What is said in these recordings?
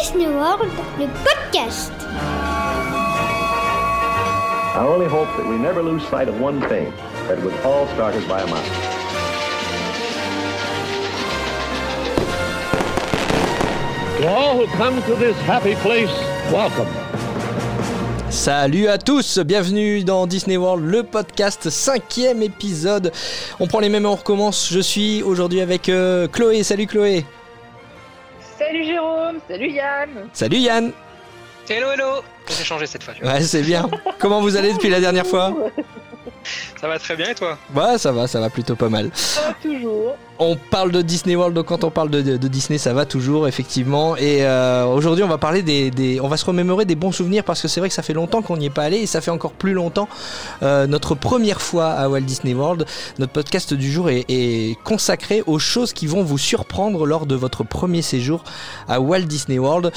Disney World, le podcast. I only hope that we never lose sight of one thing, that it was all started by a mouse. To all who come to this happy place, welcome. Salut à tous, bienvenue dans Disney World, le podcast, cinquième épisode. On prend les mêmes et on recommence. Je suis aujourd'hui avec euh, Chloé. Salut Chloé. Salut Jérôme, salut Yann. Salut Yann. Hello, hello J'ai changé cette fois. tu vois. Ouais, c'est bien. Comment vous allez depuis la dernière fois? Ça va très bien et toi? Ouais, ça va, ça va plutôt pas mal. Pas toujours. On parle de Disney World, donc quand on parle de, de- de Disney, ça va toujours, effectivement. Et euh, aujourd'hui, on va parler des, des- On va se remémorer des bons souvenirs parce que c'est vrai que ça fait longtemps qu'on n'y est pas allé et ça fait encore plus longtemps euh, notre première fois à Walt Disney World. Notre podcast du jour est, est consacré aux choses qui vont vous surprendre lors de votre premier séjour à Walt Disney World.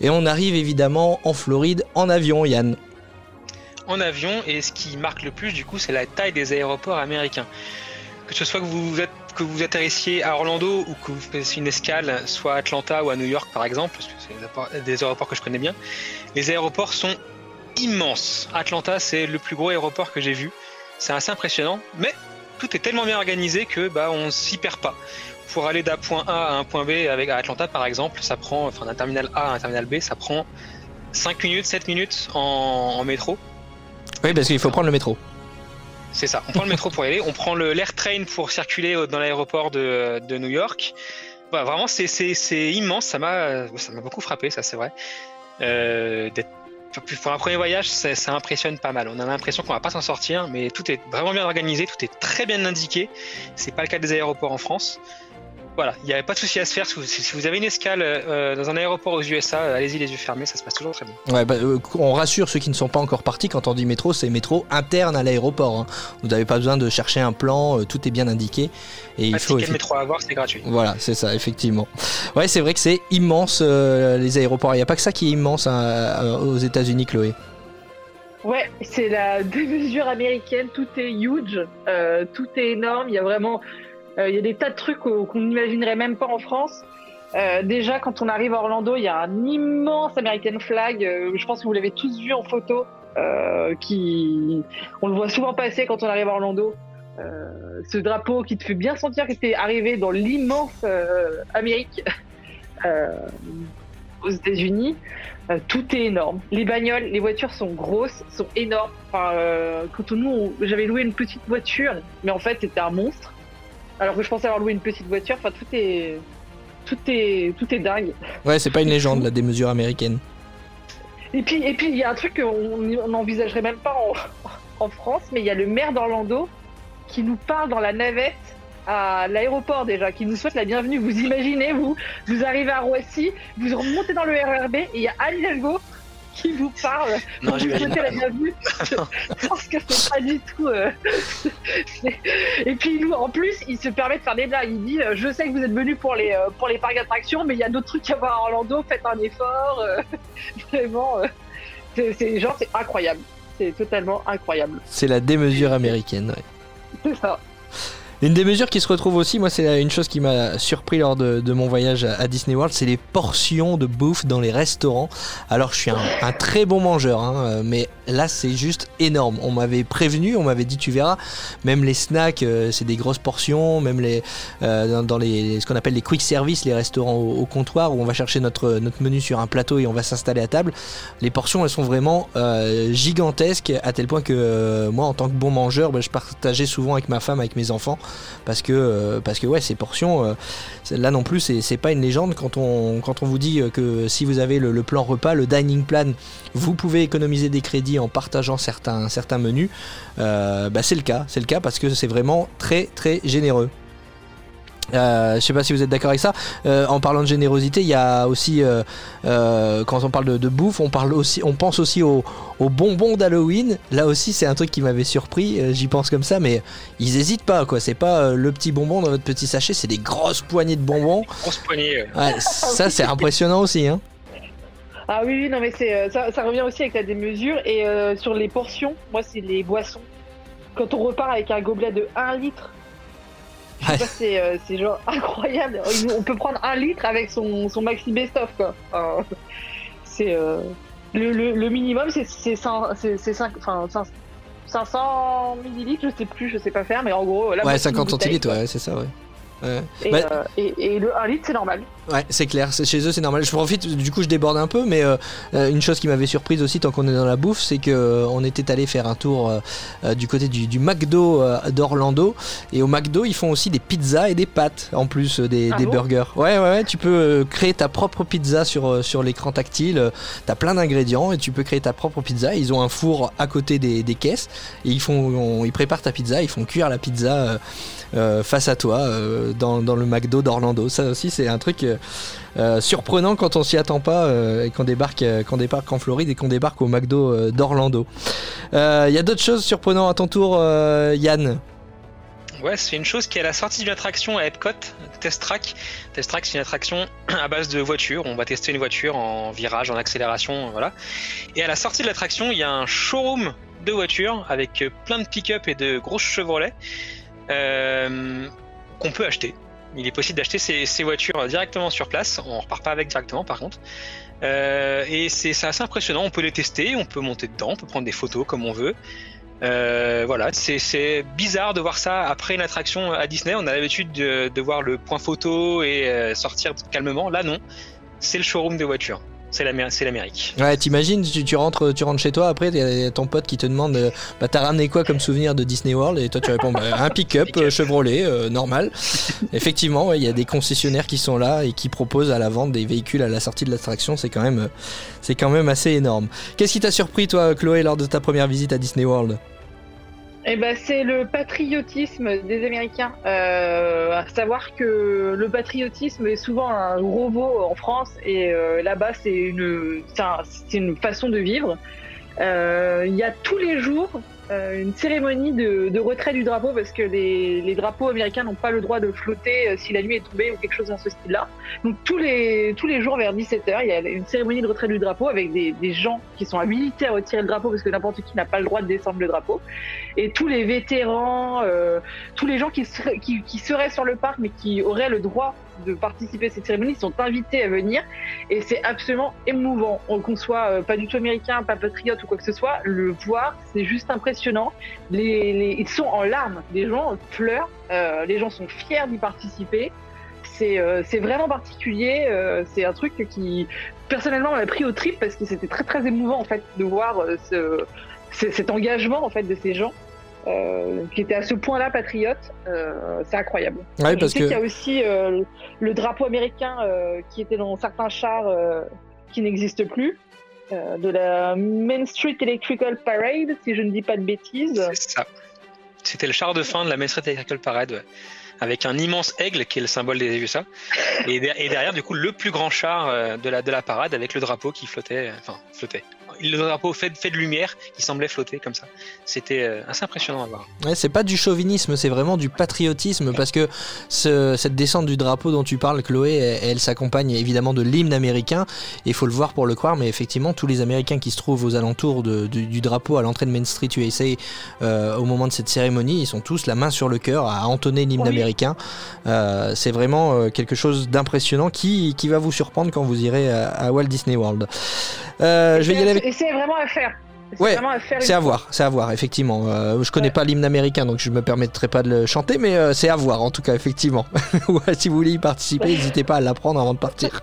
Et on arrive évidemment en Floride en avion, Yann. En avion, et ce qui marque le plus, du coup, c'est la taille des aéroports américains. Que ce soit que vous, êtes, que vous atterrissiez à Orlando ou que vous fassiez une escale, soit à Atlanta ou à New York par exemple, parce que c'est des aéroports- que je connais bien, les aéroports sont immenses. Atlanta, c'est le plus gros aéroport que j'ai vu. C'est assez impressionnant, mais tout est tellement bien organisé que bah, on s'y perd pas. Pour aller d'un point A à un point B avec Atlanta par exemple, ça prend, enfin d'un terminal A à un terminal B, ça prend 5 minutes, 7 minutes en métro. Oui, parce qu'il faut prendre le métro. C'est ça. On prend le métro pour y aller, on prend l'air train pour circuler au- dans l'aéroport de, New York. Voilà, vraiment, c'est- immense. Ça m'a beaucoup frappé, ça c'est vrai. Euh, pour un premier voyage, ça, ça impressionne pas mal. On a l'impression qu'on va pas s'en sortir, mais tout est vraiment bien organisé, tout est très bien indiqué. C'est pas le cas des aéroports en France. Voilà, il n'y avait pas de souci à se faire. Si vous, si vous avez une escale euh, dans un aéroport aux USA, euh, allez-y les yeux fermés, ça se passe toujours très bien. Ouais, bah, euh, on rassure ceux qui ne sont pas encore partis. Quand on dit métro, c'est métro interne à l'aéroport. hein. Vous n'avez pas besoin de chercher un plan, euh, tout est bien indiqué. Et il faut. effe- métro à avoir, c'est gratuit. Voilà, c'est ça, effectivement. Ouais, c'est vrai que c'est immense euh, les aéroports. Il n'y a pas que ça qui est immense hein, euh, aux États-Unis, Chloé. Ouais, c'est la démesure américaine, tout est huge, euh, tout est énorme, il y a vraiment euh, il y a des tas de trucs qu'on n'imaginerait même pas en France. Euh, déjà, quand on arrive à Orlando, il y a un immense American flag, euh, je pense que vous l'avez tous vu en photo, euh, on le voit souvent passer quand on arrive à Orlando. Euh, ce drapeau qui te fait bien sentir que tu es arrivé dans l'immense euh, Amérique euh, aux États-Unis. Euh, tout est énorme. Les bagnoles, les voitures sont grosses, sont énormes. Enfin, euh, quand nous, j'avais loué une petite voiture, mais en fait c'était un monstre. Alors que je pensais avoir loué une petite voiture. Enfin, tout est, tout est, tout est dingue. Ouais, c'est pas une légende, la démesure américaine. Et puis, et puis il y a un truc qu'on on n'envisagerait même pas en, en France, mais il y a le maire d'Orlando qui nous parle dans la navette à l'aéroport déjà, qui nous souhaite la bienvenue. Vous imaginez, vous, vous arrivez à Roissy, vous remontez dans le RERB et il y a Anne Hidalgo qui vous parle Non, pour vous pas. la bienvenue. Je pense que c'est pas du tout. euh, Et puis nous, en plus, il se permet de faire des blagues. Il dit, euh, je sais que vous êtes venus pour les euh, pour les parcs d'attractions, mais il y a d'autres trucs à voir à Orlando. Faites un effort. euh, Vraiment, euh, c'est c'est- genre c'est incroyable. C'est totalement incroyable. C'est la démesure américaine. ouais. C'est ça. Une des mesures qui se retrouve aussi, moi, c'est une chose qui m'a surpris lors de, de mon voyage à, Disney World, c'est les portions de bouffe dans les restaurants. Alors, je suis un, un très bon mangeur, hein, euh, mais là, c'est juste énorme. On m'avait prévenu, on m'avait dit, tu verras, même les snacks, euh, c'est des grosses portions, même les, euh, dans, dans les, ce qu'on appelle les quick service, les restaurants au, au comptoir, où on va chercher notre, notre menu sur un plateau et on va s'installer à table. Les portions, elles sont vraiment euh, gigantesques, à tel point que euh, moi, en tant que bon mangeur, bah, je partageais souvent avec ma femme, avec mes enfants parce que euh, parce que ouais ces portions euh, là non plus c'est pas une légende quand on vous dit euh, que si vous avez le, plan repas le dining plan vous pouvez économiser des crédits en partageant certains menus. Bah c'est le cas c'est le cas parce que c'est vraiment très très généreux Euh, je sais pas si vous êtes d'accord avec ça. Euh, en parlant de générosité, il y a aussi, euh, euh, quand on parle de, de bouffe, on parle aussi, on pense aussi aux, aux bonbons d'Halloween. Là aussi, c'est un truc qui m'avait surpris. euh, J'y pense comme ça, mais ils hésitent pas, quoi. C'est pas euh, le petit bonbon dans votre petit sachet, c'est des grosses poignées de bonbons. Grosse poignée. euh. Ouais, ça, c'est impressionnant aussi, hein. Ah oui, oui, non, mais c'est ça, ça revient aussi avec la démesure. Et euh, sur les portions, moi, c'est les boissons. Quand on repart avec un gobelet de 1 litre, C'est euh, c'est genre incroyable. On peut prendre un litre avec son, son maxi best-of, quoi. Enfin, c'est euh, le, le, le minimum, c'est c'est cin- c'est- c'est cinq- enfin, cin- 500 millilitres, je sais plus, je sais pas faire, mais en gros, là, Ouais, 50 centilitres, ouais, c'est ça, ouais. Ouais. Et, Bah- euh, et, et le 1 litre, c'est normal. Ouais, c'est clair, chez eux c'est normal. Je profite, du coup je déborde un peu, mais euh, euh, une chose qui m'avait surprise aussi tant qu'on est dans la bouffe, c'est que on était allé faire un tour euh, du côté du, du McDo d'Orlando, et au McDo ils font aussi des pizzas et des pâtes en plus des, Ah des bon burgers. Ouais, ouais, ouais, tu peux créer ta propre pizza sur, sur l'écran tactile. T'as plein d'ingrédients et tu peux créer ta propre pizza. Ils ont un four à côté des, des caisses et ils font, on- ils préparent ta pizza, ils font cuire la pizza. Euh, face à toi euh, dans, le McDo d'Orlando. Ça aussi, c'est un truc euh, surprenant quand on s'y attend pas et qu'on débarque, débarque en Floride et qu'on débarque au McDo d'Orlando. Il y a d'autres choses surprenantes à ton tour, Yann? Ouais, c'est une chose qui est à la sortie d'une attraction à Epcot, Test Track. Test Track, c'est une attraction à base de voitures. On va tester une voiture en virage, en accélération, voilà. Et à la sortie de l'attraction, il y a un showroom de voitures avec plein de pick-up et de grosses Chevrolet qu'on peut acheter. Il est possible d'acheter ces, voitures directement sur place. On repart pas avec directement, par contre. Euh, et c'est assez impressionnant. On peut les tester, on peut monter dedans, on peut prendre des photos comme on veut. Euh, voilà, c'est- bizarre de voir ça après une attraction à Disney. On a l'habitude de, voir le point photo et euh, sortir calmement. Là, non. C'est le showroom des voitures. C'est l'Amé- c'est l'Amérique. Ouais, t'imagines, tu, tu rentres, tu rentres chez toi, après, il y a ton pote qui te demande euh, bah, T'as ramené quoi comme souvenir de Disney World? Et toi, tu réponds bah, Un pick-up euh, Chevrolet, euh, normal. Effectivement, ouais, il y a des concessionnaires qui sont là et qui proposent à la vente des véhicules à la sortie de l'attraction. C'est quand, même, quand même assez énorme. Qu'est-ce qui t'a surpris, toi, Chloé, lors de ta première visite à Disney World? Eh ben, c'est le patriotisme des Américains. Euh, à savoir que le patriotisme est souvent un gros mot en France et euh, là-bas, c'est une, façon de vivre. Euh, Il y a tous les jours euh, une cérémonie de, retrait du drapeau parce que les, drapeaux américains n'ont pas le droit de flotter euh, si la nuit est tombée ou quelque chose dans ce style-là. Donc tous les, jours vers 17h, il y a une cérémonie de retrait du drapeau avec des, gens qui sont habilités à retirer le drapeau parce que n'importe qui n'a pas le droit de descendre le drapeau et tous les vétérans, euh, tous les gens qui seraient sur le parc mais qui auraient le droit de participer à cette cérémonie sont invités à venir et c'est absolument émouvant. On- Qu'on soit euh, pas du tout américain, pas patriote ou quoi que ce soit, le voir c'est juste impressionnant. Ils sont en larmes, les gens pleurent, euh, les gens sont fiers d'y participer. C'est euh, vraiment particulier, c'est un truc qui personnellement m'a pris au trip parce que c'était très très émouvant en fait de voir ce, ce- cet engagement en fait de ces gens euh, qui étaient à ce point-là patriotes, euh, c'est incroyable. Ouais, Je parce sais que. qu'il y a aussi euh, le- drapeau américain euh, qui était dans certains chars euh, qui n'existe plus, euh, de la Main Street Electrical Parade, si je ne dis pas de bêtises. C'est ça. C'était le char de fin de la Main Street Electrical Parade, ouais. avec un immense aigle qui est le symbole des USA, et, et derrière du coup le plus grand char euh, de la de la parade avec le drapeau qui flottait, enfin flottait. Le drapeau fait, fait de lumière qui semblait flotter comme ça. C'était euh, assez impressionnant à voir. Ouais, c'est pas du chauvinisme, c'est vraiment du patriotisme parce que ce- cette descente du drapeau dont tu parles, Chloé, elle, elle s'accompagne évidemment de l'hymne américain. Il faut le voir pour le croire, mais effectivement, tous les Américains qui se trouvent aux alentours de- du, du drapeau à l'entrée de Main Street USA euh, au moment de cette cérémonie, ils sont tous la main sur le cœur à entonner l'hymne Oui. américain. Euh, c'est vraiment euh, quelque chose d'impressionnant qui, qui va vous surprendre quand vous irez à, à Walt Disney World. Euh, je vais y aller avec. Et c'est vraiment à faire. C'est Ouais, C'est à fois. voir, c'est à voir, effectivement. Euh, je connais Ouais. pas l'hymne américain, donc je me permettrai pas de le chanter, mais euh, c'est à voir, en tout cas, effectivement. Si vous voulez y participer, n'hésitez pas à l'apprendre avant de partir.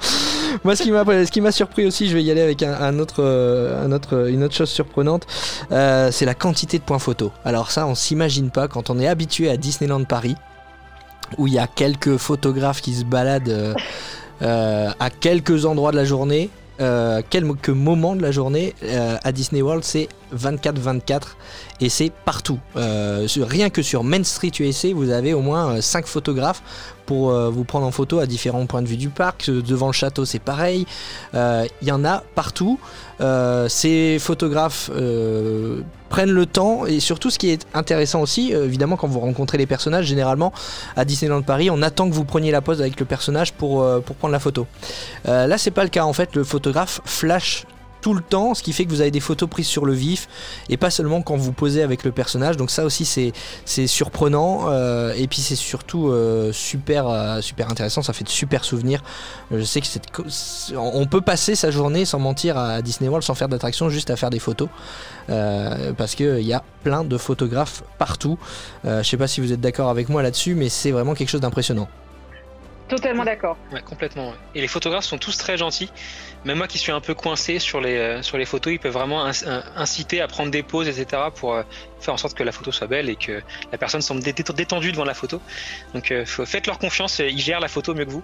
Moi, ce qui m'a, ce qui m'a surpris aussi, je vais y aller avec un, un autre, euh, un autre, une autre chose surprenante, euh, c'est la quantité de points photo. Alors ça, on s'imagine pas quand on est habitué à Disneyland Paris, où il y a quelques photographes qui se baladent à quelques endroits de la journée. Euh, quelques moments de la journée euh, à Disney World, c'est 24-24 et c'est partout. Euh, rien que sur Main Street USA, vous avez au moins 5 photographes pour vous prendre en photo à différents points de vue du parc. Devant le château, c'est pareil. Il y en a partout. Ces photographes prennent le temps et surtout ce qui est intéressant aussi, euh, évidemment quand vous rencontrez les personnages, généralement à Disneyland Paris, on attend que vous preniez la pose avec le personnage pour, euh, prendre la photo. Euh, là, c'est pas le cas en fait. Le photographe flash tout le temps, ce qui fait que vous avez des photos prises sur le vif et pas seulement quand vous posez avec le personnage. Donc ça aussi c'est surprenant euh, et puis c'est surtout euh, super euh, super intéressant. Ça fait de super souvenirs. Je sais que c'est on peut passer sa journée sans mentir à Disney World sans faire d'attraction, juste à faire des photos parce que il y a plein de photographes partout. je sais pas si vous êtes d'accord avec moi là-dessus, mais c'est vraiment quelque chose d'impressionnant. Totalement d'accord. Ouais, complètement. ouais. Et les photographes sont tous très gentils. Même moi qui suis un peu coincé sur les, euh, sur les photos, ils peuvent vraiment in- inciter à prendre des pauses, etc. pour euh, faire en sorte que la photo soit belle et que la personne semble dé- détendue devant la photo. Donc euh, faut- faites leur confiance, euh, ils gèrent la photo mieux que vous.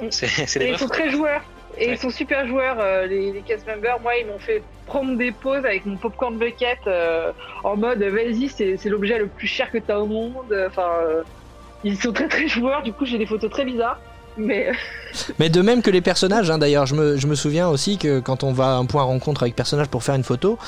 Mm. C'est ils sont très joueurs. Et Ouais. ils sont super joueurs, euh, les, les cast members. Moi, ils m'ont fait prendre des pauses avec mon popcorn bucket euh, en mode vas-y, c'est l'objet le plus cher que t'as au monde. Enfin, euh, ils sont très très joueurs. Du coup, j'ai des photos très bizarres. Mais Mais de même que les personnages, hein, d'ailleurs, je me, je me souviens aussi que quand on va à un point rencontre avec personnage pour faire une photo,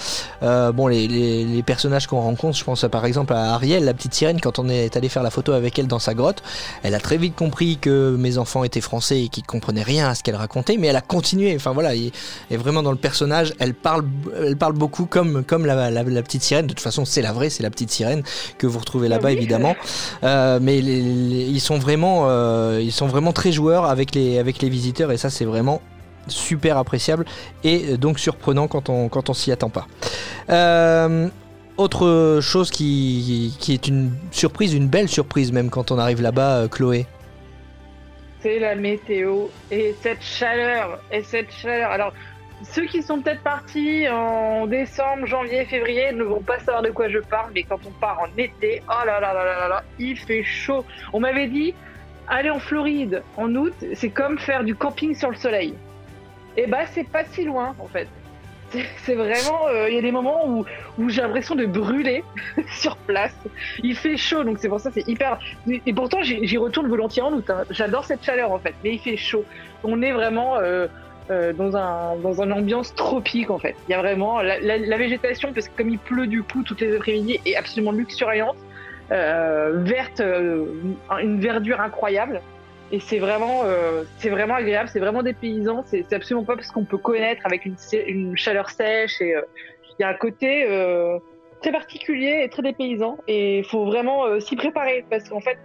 euh, bon, les, les, les personnages qu'on rencontre, je pense à, par exemple à Ariel, la petite sirène, quand on est allé faire la photo avec elle dans sa grotte, elle a très vite compris que mes enfants étaient français et qu'ils comprenaient rien à ce qu'elle racontait, mais elle a continué. Enfin voilà, et, et vraiment dans le personnage, elle parle, elle parle beaucoup comme, comme la, la, la petite sirène. De toute façon, c'est la vraie, c'est la petite sirène que vous retrouvez là-bas, évidemment. Euh, mais les- ils sont vraiment, euh, ils sont vraiment très avec les, avec les visiteurs et ça c'est vraiment super appréciable et donc surprenant quand on, quand on s'y attend pas. Euh, autre chose qui, qui est une surprise, une belle surprise même quand on arrive là-bas, euh, Chloé. c'est la météo et cette chaleur et cette chaleur. Alors, ceux qui sont peut-être partis en décembre, janvier, février ne vont pas savoir de quoi je parle, mais quand on part en été, oh là là là là là, il fait chaud. On m'avait dit, aller en Floride en août, c'est comme faire du camping sur le soleil. Et bah, c'est pas si loin en fait. C'est- vraiment, euh, il y a des moments où, j'ai l'impression de brûler sur place. Il fait chaud, donc c'est pour ça c'est hyper. Et pourtant j'y retourne volontiers en août. hein. J'adore cette chaleur en fait, mais il fait chaud. On est vraiment euh, euh, dans un dans une ambiance tropique en fait. Il y a vraiment la, la- végétation parce que comme il pleut du coup toutes les après-midi est absolument luxuriante, verte, euh, une verdure incroyable. Et c'est vraiment, euh, c'est vraiment agréable, c'est vraiment dépaysant. C'est c'est absolument pas parce qu'on peut connaître avec une, une chaleur sèche. Et euh, il y a un côté euh, très particulier et très dépaysant. Et il faut vraiment euh, s'y préparer parce qu'en fait,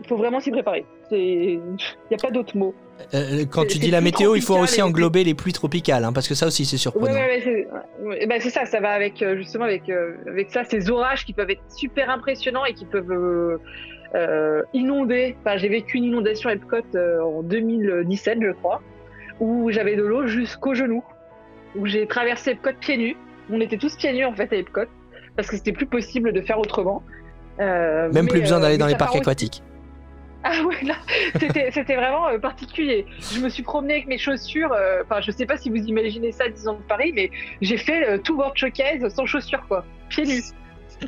il faut vraiment s'y préparer. Il n'y a pas d'autre mot. Euh, quand C'est- tu dis la météo, il faut tropical aussi englober les pluies tropicales, hein, parce que ça aussi c'est surprenant. ouais, ouais, c'est, ouais, c'est ça, ça va avec euh, justement avec euh, avec ça, ces orages qui peuvent être super impressionnants et qui peuvent euh, euh, inonder. Enfin, j'ai vécu une inondation à Epcot euh, en 2017, je crois, où j'avais de l'eau jusqu'aux genoux, où j'ai traversé Epcot pieds nus. On était tous pieds nus en fait à Epcot parce que c'était plus possible de faire autrement. Euh, Même mais, plus besoin euh, d'aller dans les parcs aquatiques. ah ouais, là, c'était, c'était vraiment euh, particulier. Je me suis promenée avec mes chaussures. euh, Enfin, je sais pas si vous imaginez ça disons de Paris, mais j'ai fait euh, tout World Showcase sans chaussures, quoi, pieds nus.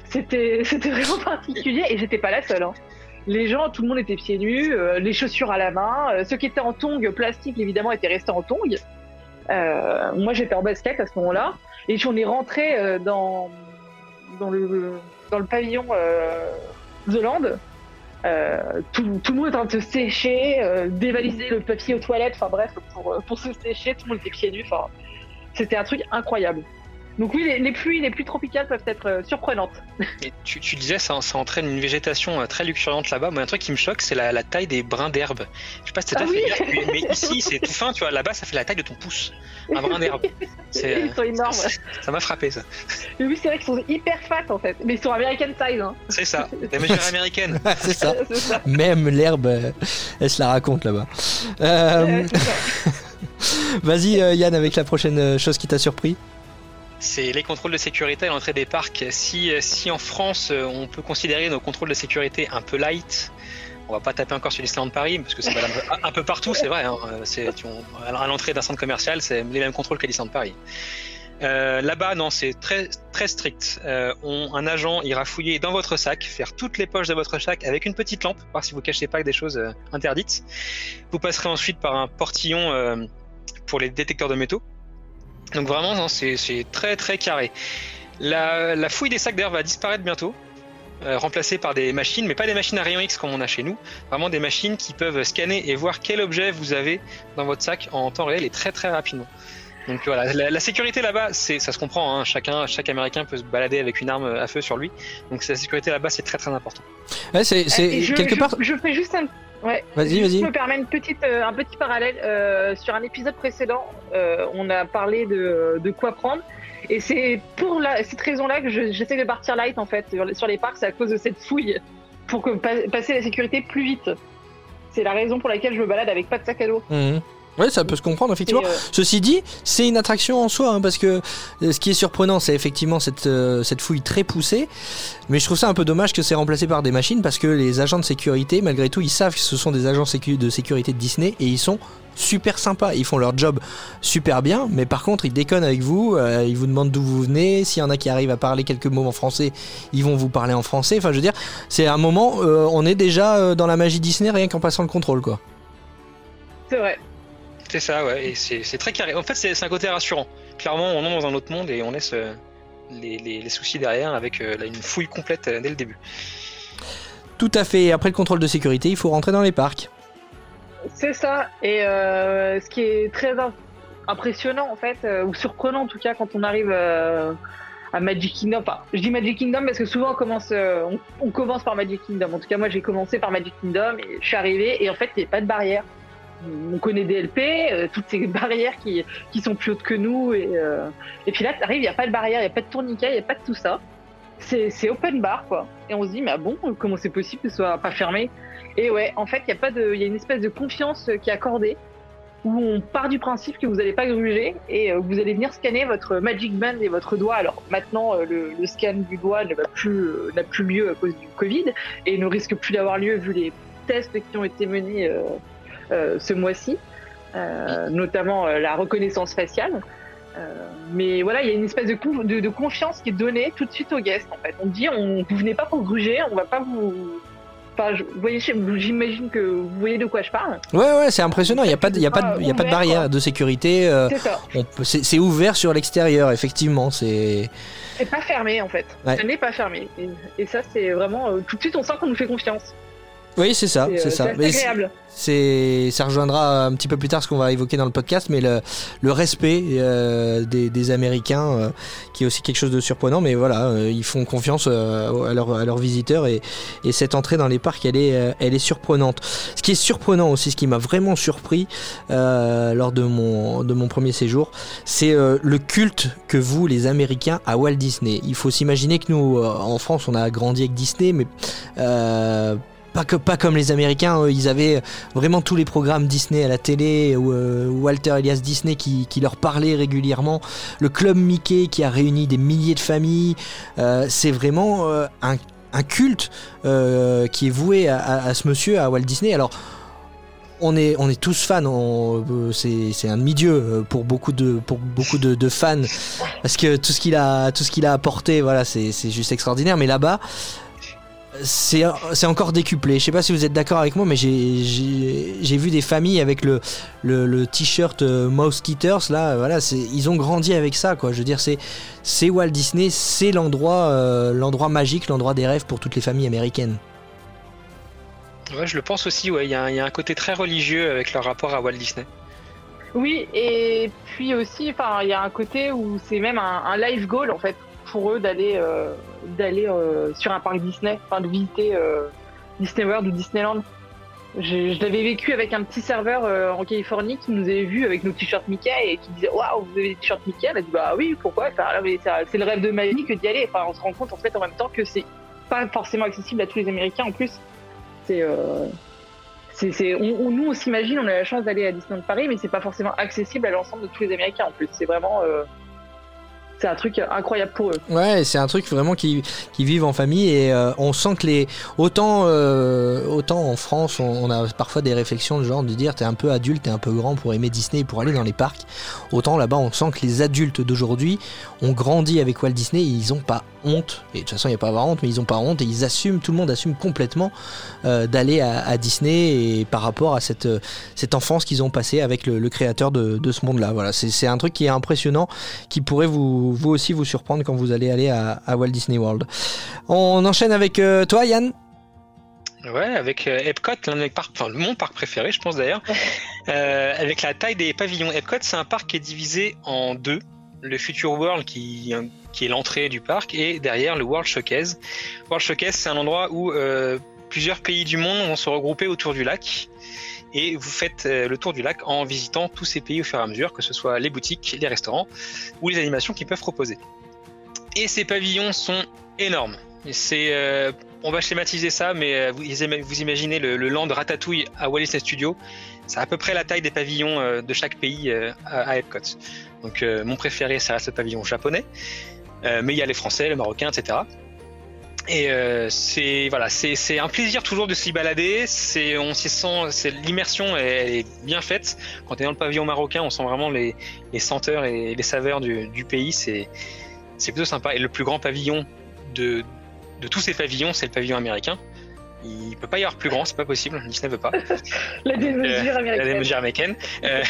C'était, c'était vraiment particulier et j'étais pas la seule. Hein. Les gens, tout le monde était pieds nus, les chaussures à la main. ceux qui étaient en tongs plastique, évidemment, étaient restés en tongs. Moi, j'étais en basket à ce moment-là et on est rentré dans dans le dans le pavillon The Land. Euh, tout, le monde est en train de se sécher, euh, dévaliser le papier aux toilettes, enfin bref, pour, euh, pour se sécher, tout le monde était pieds nus. Enfin, c'était un truc incroyable. Donc oui, les, les pluies, les pluies tropicales peuvent être euh, surprenantes. Et tu, tu disais, ça, ça entraîne une végétation euh, très luxuriante là-bas. Moi, un truc qui me choque, c'est la, la taille des brins d'herbe. Je sais pas si t'as Ah fait oui. gaffe, mais, mais ici, c'est tout fin, tu vois. Là-bas, ça fait la taille de ton pouce. Un brin d'herbe. C'est, Ils sont énormes. Ça m'a frappé, ça. Mais oui, c'est vrai qu'ils sont hyper fat en fait, mais ils sont American size. Hein. C'est ça. La mesure américaine. c'est ça. Même l'herbe, euh, elle se la raconte là-bas. Euh. Vas-y euh, Yann avec la prochaine euh, chose qui t'a surpris. C'est les contrôles de sécurité à l'entrée des parcs. Si, si en France, euh, on peut considérer nos contrôles de sécurité un peu light, on va pas taper encore sur Disneyland Paris, parce que c'est un, peu- partout, c'est vrai. hein. Euh, à l'entrée d'un centre commercial, c'est les mêmes contrôles qu'à Disneyland Paris. Euh, là-bas, non, c'est très très strict. Euh, on- un agent ira fouiller dans votre sac, faire toutes les poches de votre sac avec une petite lampe, voir si vous cachez pas des choses euh, interdites. Vous passerez ensuite par un portillon pour les détecteurs de métaux. Donc vraiment, c'est très très carré. La, la fouille des sacs d'ailleurs va disparaître bientôt, euh, remplacée par des machines, mais pas des machines à rayon X comme on a chez nous. Vraiment des machines qui peuvent scanner et voir quel objet vous avez dans votre sac en temps réel et très très rapidement. Donc voilà, la, la sécurité là-bas, c'est, ça se comprend. Hein, chacun, chaque Américain peut se balader avec une arme à feu sur lui. Donc la sécurité là-bas, c'est très très important. Ouais, c'est, je, quelque je- part. Je, fais juste un. Ouais. Vas-y, vas-y. me permet une petite, euh, un petit parallèle. Euh, sur un épisode précédent, euh, on a parlé de, de quoi prendre. Et c'est pour la, cette raison-là que je- j'essaie de partir light en fait sur les- parcs, c'est à cause de cette fouille pour que passer la sécurité plus vite. C'est la raison pour laquelle je me balade avec pas de sac à dos. Mhm. Ouais, ça peut se comprendre effectivement. Euh, Ceci dit, c'est une attraction en soi, hein, parce que euh, ce qui est surprenant, c'est effectivement cette, euh, cette fouille très poussée. Mais je trouve ça un peu dommage que c'est remplacé par des machines, parce que les agents de sécurité, malgré tout, ils savent que ce sont des agents sécu- de sécurité de Disney et ils sont super sympas. Ils font leur job super bien, mais par contre, ils déconnent avec vous. euh, ils vous demandent d'où vous venez. S'il y en a qui arrivent à parler quelques mots en français, ils vont vous parler en français. Enfin, je veux dire, c'est un moment, on est déjà dans la magie Disney rien qu'en passant le contrôle, quoi. c'est vrai. C'est ça, ouais. Et c'est, très carré. En fait, c'est, un côté rassurant. Clairement, on entre dans un autre monde et on laisse euh, les, les- les soucis derrière avec euh, là, une fouille complète euh, dès le début. Tout à fait. Après le contrôle de sécurité, il faut rentrer dans les parcs. C'est ça. Et euh, ce qui est très im- impressionnant, en fait, euh, ou surprenant en tout cas, quand on arrive euh, à Magic Kingdom. Enfin, je dis Magic Kingdom parce que souvent on commence, euh, on, on commence par Magic Kingdom. En tout cas, moi j'ai commencé par Magic Kingdom et je suis arrivé et en fait, il n'y a pas de barrière. On connaît DLP, euh, toutes ces barrières qui, qui sont plus hautes que nous. Et, euh, et puis là, tu arrives, il n'y a pas de barrière, il n'y a pas de tourniquet, il n'y a pas de tout ça. C'est open bar, quoi. Et on se dit, mais ah bon, comment c'est possible que ce soit pas fermé? Et ouais, en fait, il y a pas y a une espèce de confiance euh, qui est accordée où on part du principe que vous n'allez pas gruger et euh, vous allez venir scanner votre Magic Band et votre doigt. Alors maintenant, euh, le, scan du doigt ne va plus, euh, n'a plus lieu à cause du Covid et ne risque plus d'avoir lieu vu les tests qui ont été menés euh, euh, ce mois-ci, euh, notamment euh, la reconnaissance faciale. Euh, mais voilà, il y a une espèce de, conf- de, de confiance qui est donnée tout de suite aux guests. En fait, on dit, on, vous venez pas pour gruger, on va pas vous Enfin, je- vous voyez, j'imagine que vous voyez de quoi je parle. Ouais, ouais, c'est impressionnant. Il n'y a pas de, il y a pas il y a pas de barrière quoi. de sécurité. euh, C'est ouvert sur l'extérieur, effectivement. C'est C'est pas fermé en fait. Ouais. Ça n'est pas fermé. Et, et ça, c'est vraiment. euh, tout de suite, on sent qu'on nous fait confiance. Oui, c'est ça, Et, euh, c'est ça. c'est- agréable. c'est, ça rejoindra un petit peu plus tard ce qu'on va évoquer dans le podcast, mais le, le respect euh, des, des Américains, euh, qui est aussi quelque chose de surprenant. Mais voilà, euh, ils font confiance euh, à, leurs, à leurs visiteurs et, et cette entrée dans les parcs, elle est, euh, elle est surprenante. Ce qui est surprenant aussi, ce qui m'a vraiment surpris euh, lors de mon, de mon premier séjour, c'est euh, le culte que vous, les Américains, à Walt Disney. Il faut s'imaginer que nous, euh, en France, on a grandi avec Disney, mais euh, pas, que, pas comme les Américains. ils avaient vraiment tous les programmes Disney à la télé, ou euh, Walter Elias Disney qui, leur parlait régulièrement, le club Mickey qui a réuni des milliers de familles. Euh, c'est vraiment euh, un, culte qui est voué à, ce monsieur, à Walt Disney. Alors, on est, on est tous fans, c'est un demi-dieu pour beaucoup de, pour beaucoup de fans, parce que tout ce qu'il a, tout ce qu'il a apporté, voilà, c'est c'est juste extraordinaire. Mais là-bas, c'est encore décuplé. Je sais pas si vous êtes d'accord avec moi, mais j'ai- vu des familles avec le, le, le t-shirt euh, Mosquitoes, là, voilà, c'est ils ont grandi avec ça, quoi. Je veux dire, c'est c'est Walt Disney, c'est l'endroit euh, l'endroit magique, l'endroit des rêves pour toutes les familles américaines. Ouais, je le pense aussi, ouais. Il y, a un- il y a un côté très religieux avec leur rapport à Walt Disney. Oui, et puis aussi, enfin, il y a un côté où c'est même un, un life goal en fait eux d'aller euh, d'aller euh, sur un parc Disney, enfin de visiter euh, Disney World ou Disneyland. Je, l'avais vécu avec un petit serveur en Californie qui nous avait vu avec nos t-shirts Mickey et qui disait waouh vous avez des t-shirts Mickey? Elle a dit bah oui pourquoi? C'est le rêve de ma vie que d'y aller. Enfin on se rend compte en fait en même temps que c'est pas forcément accessible à tous les Américains en plus. C'est c'est, on, nous, on s'imagine, on a la chance d'aller à Disneyland Paris, mais c'est pas forcément accessible à l'ensemble de tous les Américains en plus. C'est vraiment, c'est un truc incroyable pour eux. Ouais, c'est un truc vraiment qui, qui vivent en famille et euh, on sent que les autant euh, autant en France on, a parfois des réflexions de genre de dire t'es un peu adulte, t'es un peu grand pour aimer Disney et pour aller dans les parcs. Autant là-bas on sent que les adultes d'aujourd'hui ont grandi avec Walt Disney et ils ont pas honte. Et de toute façon il y a pas à avoir honte, mais ils ont pas honte et ils assument, tout le monde assume complètement euh, d'aller à, Disney et par rapport à cette cette enfance qu'ils ont passée avec le, créateur de, de ce monde-là. Voilà, c'est un truc qui est impressionnant qui pourrait vous, vous aussi vous surprendre quand vous allez aller à, à Walt Disney World. On enchaîne avec euh, toi, Yann. Ouais, avec euh, Epcot, l'un de mes parcs, enfin mon parc préféré, je pense d'ailleurs. Euh, avec la taille des pavillons. Epcot, c'est un parc qui est divisé en deux. Le Future World, qui, qui est l'entrée du parc, et derrière le World Showcase. World Showcase, c'est un endroit où euh, plusieurs pays du monde vont se regrouper autour du lac. Et vous faites euh, le tour du lac en visitant tous ces pays au fur et à mesure, que ce soit les boutiques, les restaurants ou les animations qu'ils peuvent proposer. Et ces pavillons sont énormes. Euh, on va schématiser ça, mais euh, vous, imaginez le, land Ratatouille à Walt Disney Studios, c'est à peu près la taille des pavillons de chaque pays à, Epcot. Donc mon préféré, ça reste le pavillon japonais, mais il y a les français, les marocains, etc. Et euh, c'est voilà, c'est un plaisir toujours de s'y balader. C'est on s'y sent, c'est l'immersion, elle est bien faite. Quand on est dans le pavillon marocain, on sent vraiment les, les senteurs et les saveurs du, du pays. C'est c'est plutôt sympa. Et le plus grand pavillon de de tous ces pavillons, c'est le pavillon américain. Il peut pas y avoir plus grand, c'est pas possible. Disney veut pas. La démesure Euh, américaine. La démesure américaine. Euh,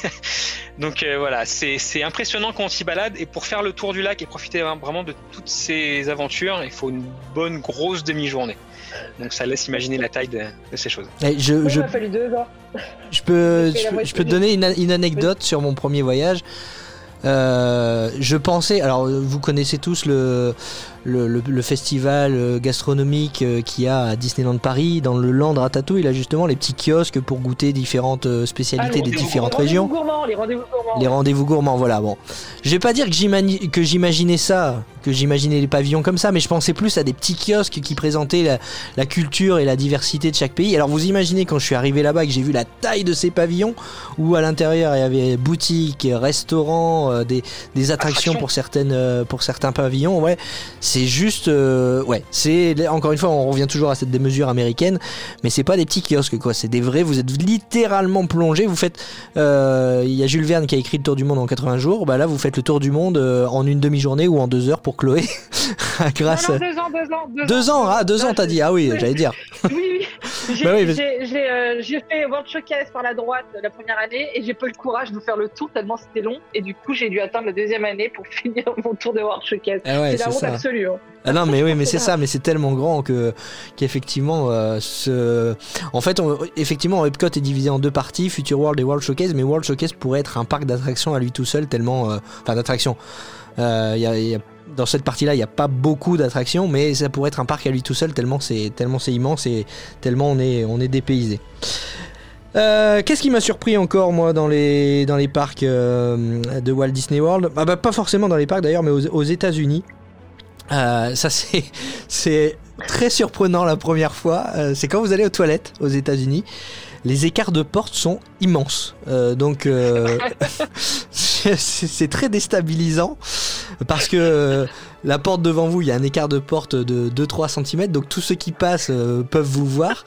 Donc euh, voilà, c'est impressionnant quand on s'y balade. Et pour faire le tour du lac et profiter vraiment de toutes ces aventures, il faut une bonne grosse demi-journée. Donc ça laisse imaginer la taille de, de ces choses. Eh, je, Moi, je, Il m'a fallu deux ans. je peux, je, peux- moitié je peux te donner une, une anecdote sur mon premier voyage. Euh, je pensais, alors vous connaissez tous le, le, le- le festival euh, gastronomique euh, qu'il y a à Disneyland Paris, dans le Land Ratatouille, il a justement les petits kiosques pour goûter différentes euh, Ah, spécialités les des différentes les rendez-vous régions. gourmands, les rendez-vous gourmands. Les rendez-vous gourmands, voilà. Bon, je vais pas dire que que j'imaginais ça, que j'imaginais les pavillons comme ça, mais je pensais plus à des petits kiosques qui présentaient la, la culture et la diversité de chaque pays. Alors vous imaginez quand je suis arrivé là-bas que j'ai vu la taille de ces pavillons, où à l'intérieur il y avait boutiques, restaurants, des, des attractions pour certaines, pour certains pavillons. Ouais, c'est juste, euh, ouais, c'est encore une fois on revient toujours à cette démesure américaine, mais c'est pas des petits kiosques quoi, c'est des vrais. Vous êtes littéralement plongé. Vous faites, euh, il y a Jules Verne qui a écrit le Tour du monde en 80 jours. Bah là vous faites le Tour du monde euh, en une demi-journée ou en deux heures pour Chloé, grâce. Non, deux ans, deux ans, deux, Deux ans, ah deux ans t'as dit, ah oui, j'allais dire. Oui, oui. J'ai Bah oui, mais- euh, fait World Showcase par la droite la première année et j'ai pas eu le courage de faire le tour tellement c'était long. Et du coup, j'ai dû attendre la deuxième année pour finir mon tour de World Showcase. Ah ouais, c'est la honte absolue. hein. Ah non mais oui mais c'est ça mais c'est tellement grand que qu'effectivement euh, ce en fait on- effectivement Epcot est divisé en deux parties Future World et World Showcase mais World Showcase pourrait être un parc d'attractions à lui tout seul tellement euh, enfin d'attractions Euh, il y a- y a- dans cette partie-là, il n'y a pas beaucoup d'attractions, mais ça pourrait être un parc à lui tout seul tellement c'est tellement c'est immense et tellement on est on est dépaysé. Euh, Qu'est-ce qui m'a surpris encore moi dans les dans les parcs euh, de Walt Disney World? Ah bah, Pas forcément dans les parcs d'ailleurs, mais aux, États-Unis. Euh, ça c'est c'est très surprenant la première fois. C'est quand vous allez aux toilettes aux États-Unis, les écarts de porte sont immenses. Donc c'est très déstabilisant parce que euh, la porte devant vous, il y a un écart de porte de 2-3 cm, donc tous ceux qui passent euh, peuvent vous voir.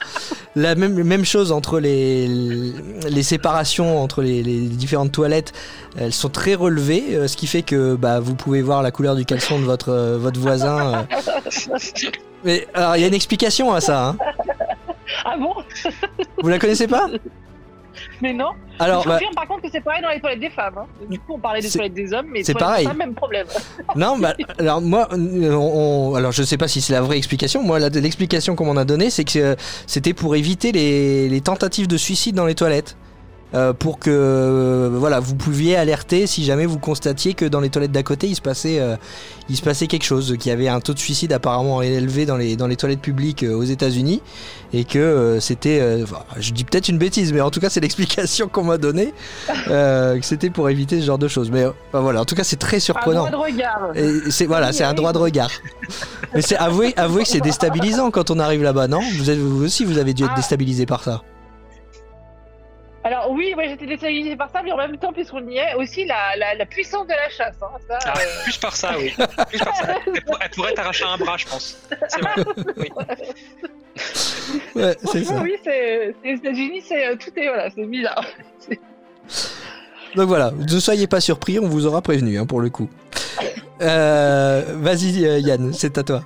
La même, même chose entre les, les séparations entre les, les différentes toilettes, elles sont très relevées, euh, ce qui fait que bah, vous pouvez voir la couleur du caleçon de votre, votre voisin. Mais alors, il y a une explication à ça. hein. Ah bon? Vous la connaissez pas? Mais non. Alors, je bah, confirme par contre que c'est pareil dans les toilettes des femmes. hein. Du coup, on parlait des toilettes des hommes, mais c'est pareil. femmes, même problème. Non, bah, alors moi, on, on- alors je sais pas si c'est la vraie explication. Moi, l'explication qu'on m'en a donnée, c'est que euh, c'était pour éviter les, les tentatives de suicide dans les toilettes. Euh, pour que euh, voilà vous pouviez alerter si jamais vous constatiez que dans les toilettes d'à côté il se passait euh, il se passait quelque chose qu'il y avait un taux de suicide apparemment élevé dans les dans les toilettes publiques aux États-Unis et que c'était enfin, je dis peut-être une bêtise mais en tout cas c'est l'explication qu'on m'a donnée que c'était pour éviter ce genre de choses mais enfin, voilà en tout cas c'est très Un surprenant droit de regard. et c'est voilà, c'est un droit de regard. Mais c'est avouez, avouez que c'est déstabilisant quand on arrive là-bas, non? Vous, êtes- vous aussi, vous avez dû être Ah. déstabilisé par ça. Alors oui, ouais, j'étais déstabilisée par ça, mais en même temps, puisqu'on y est, aussi la, la, la puissance de la chasse. Hein, ça, Ah, euh, plus par ça, oui. Plus par ça. Elle, pour- elle pourrait t'arracher un bras, je pense. C'est vrai. Oui. Ouais, c'est ça. oui, c'est les États-Unis, c'est euh, tout est voilà, c'est bizarre. Donc voilà, ne soyez pas surpris, on vous aura prévenu hein, pour le coup. Euh, Vas-y euh, Yann, c'est à toi.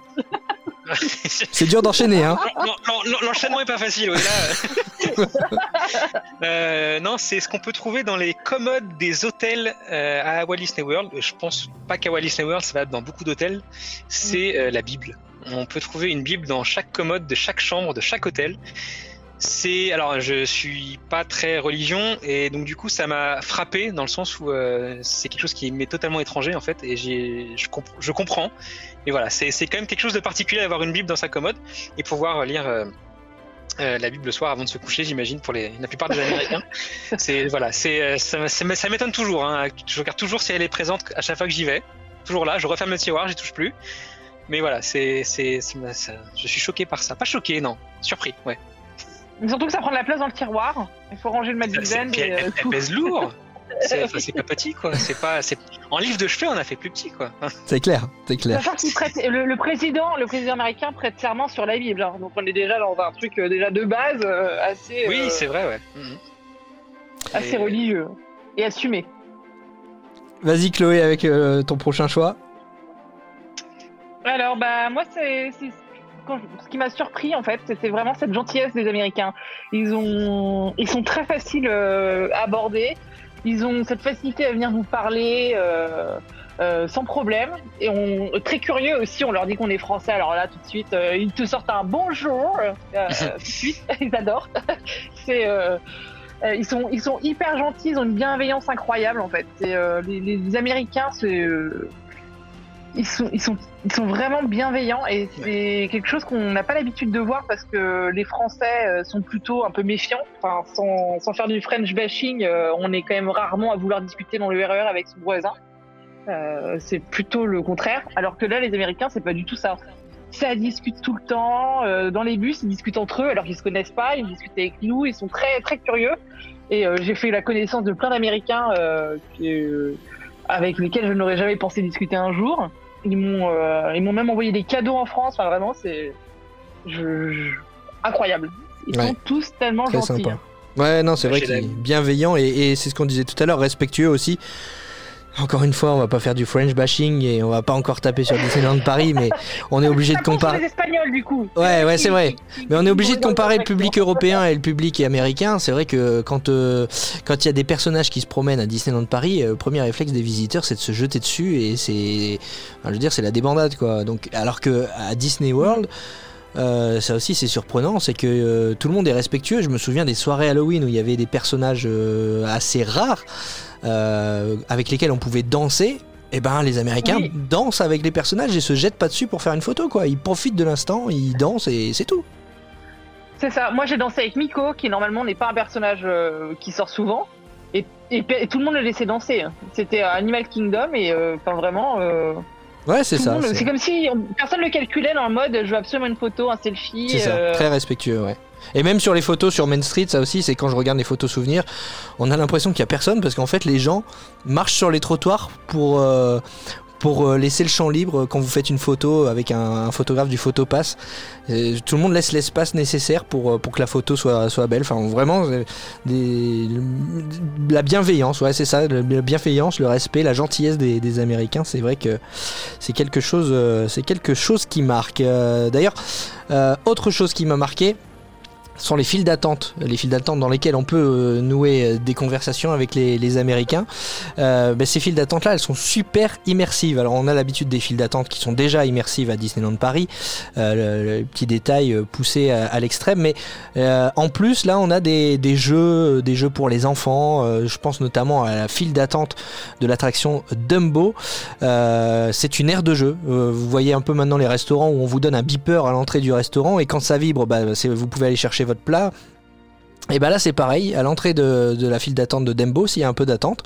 C'est dur d'enchaîner, hein L'en- l'en- l'en- L'enchaînement est pas facile, là. Euh, non, c'est ce qu'on peut trouver dans les commodes des hôtels euh, à Walt Disney World. Je pense pas qu'à Walt Disney World, ça va être dans beaucoup d'hôtels. C'est euh, la Bible. On peut trouver une Bible dans chaque commode de chaque chambre de chaque hôtel. C'est alors je suis pas très religion et donc du coup ça m'a frappé dans le sens où euh, c'est quelque chose qui m'est totalement étranger en fait et j'ai je, comp- je comprends et voilà c'est quand même quelque chose de particulier d'avoir une Bible dans sa commode et pouvoir lire euh, euh, la Bible le soir avant de se coucher j'imagine pour les la plupart des Américains. C'est voilà c'est euh, ça, m'étonne toujours hein. je regarde toujours si elle est présente à chaque fois que j'y vais. Toujours là je referme le tiroir j'y touche plus. Mais voilà c'est je suis choqué par ça. Pas choqué non. Surpris ouais. Mais Surtout que ça prend de la place dans le tiroir. Il faut ranger le et elle, euh, elle- elle pèse lourd. C'est enfin, c'est pas petit quoi. C'est pas. c'est- En livre de chevet, on a fait plus petit quoi. C'est clair, c'est clair. Prête, le, le président, le président américain prête serment sur la Bible. hein. Donc on est déjà dans un truc euh, déjà de base euh, assez, Oui, euh, c'est vrai, ouais. Mhm. assez Et- religieux et assumé. Vas-y Chloé avec euh, ton prochain choix. Alors bah moi c'est c'est- ce qui m'a surpris en fait, c'était vraiment cette gentillesse des Américains. Ils ont ils sont très faciles à aborder. Ils ont cette facilité à venir vous parler euh, euh, sans problème et on très curieux aussi. On leur dit qu'on est français. Alors là tout de suite euh, ils te sortent un bonjour euh, suite. Ils adorent. c'est euh, ils sont ils sont hyper gentils. Ils ont une bienveillance incroyable en fait. Euh, les, les Américains c'est euh, ils sont, ils sont, ils sont vraiment bienveillants et c'est quelque chose qu'on n'a pas l'habitude de voir parce que les Français euh, sont plutôt un peu méfiants. Enfin, sans, sans faire du French bashing, euh, on est quand même rarement à vouloir discuter dans le RER avec son voisin. Euh, c'est plutôt le contraire. Alors que là, les Américains, c'est pas du tout ça. Ça discute tout le temps. euh, dans les bus, ils discutent entre eux alors qu'ils se connaissent pas. Ils discutent avec nous. Ils sont très, très curieux. Et euh, j'ai fait la connaissance de plein d'Américains qui, avec lesquels je n'aurais jamais pensé discuter un jour. Ils m'ont, euh, ils m'ont même envoyé des cadeaux en France. Enfin, vraiment, c'est je, je- incroyable. Ils Ouais. sont tous tellement Très gentils. sympa. Ouais, non, c'est vrai Chez qu'il est la- bienveillant et, et c'est ce qu'on disait tout à l'heure, respectueux aussi. Encore une fois, on va pas faire du French bashing et on va pas encore taper sur Disneyland Paris, mais on est obligé de comparer. les Espagnols, du coup. Ouais, ouais, c'est vrai. Mais on est obligé de comparer le public européen et le public américain. C'est vrai que quand euh, quand il y a des personnages qui se promènent à Disneyland Paris, euh, le premier réflexe des visiteurs, c'est de se jeter dessus et c'est, enfin, je veux dire, c'est la débandade quoi. Donc, alors que à Disney World. euh, ça aussi c'est surprenant, c'est que euh, tout le monde est respectueux. Je me souviens des soirées Halloween où il y avait des personnages euh, assez rares euh, avec lesquels on pouvait danser. Et ben les Américains Oui. dansent avec les personnages et se jettent pas dessus pour faire une photo quoi. Ils profitent de l'instant, ils dansent et c'est tout. C'est ça. Moi, j'ai dansé avec Miko, qui normalement n'est pas un personnage euh, qui sort souvent. Et, et, et tout le monde le laissait danser. C'était Animal Kingdom et euh, enfin vraiment. euh, Ouais, c'est ça. c'est- comme si on- personne le calculait dans le mode je veux absolument une photo, un selfie. C'est ça, très respectueux, ouais. Et même sur les photos sur Main Street, ça aussi, c'est quand je regarde les photos souvenirs, on a l'impression qu'il y a personne parce qu'en fait, les gens marchent sur les trottoirs pour euh, pour euh, laisser le champ libre quand vous faites une photo avec un, photographe du photopass. Tout le monde laisse l'espace nécessaire pour euh, pour que la photo soit soit belle. Enfin, vraiment, la bienveillance, ouais, c'est ça, la bienveillance, le respect, la gentillesse des, des Américains. C'est vrai que c'est quelque chose, c'est quelque chose qui marque. D'ailleurs. Autre chose qui m'a marqué sont les files d'attente, les files d'attente dans lesquelles on peut euh, nouer euh, des conversations avec les, Américains. Euh, ben, ces files d'attente là, elles sont super immersives. Alors on a l'habitude des files d'attente qui sont déjà immersives à Disneyland Paris, euh, le, le petit détail poussé à, l'extrême, mais en plus là on a des, jeux, des jeux pour les enfants. Je pense notamment à la file d'attente de l'attraction Dumbo. C'est une aire de jeu. Vous voyez un peu maintenant les restaurants où on vous donne un beeper à l'entrée du restaurant et quand ça vibre, bah, vous pouvez aller chercher plat. Et bah là c'est pareil, à l'entrée de, de la file d'attente de Dembo, s'il y a un peu d'attente,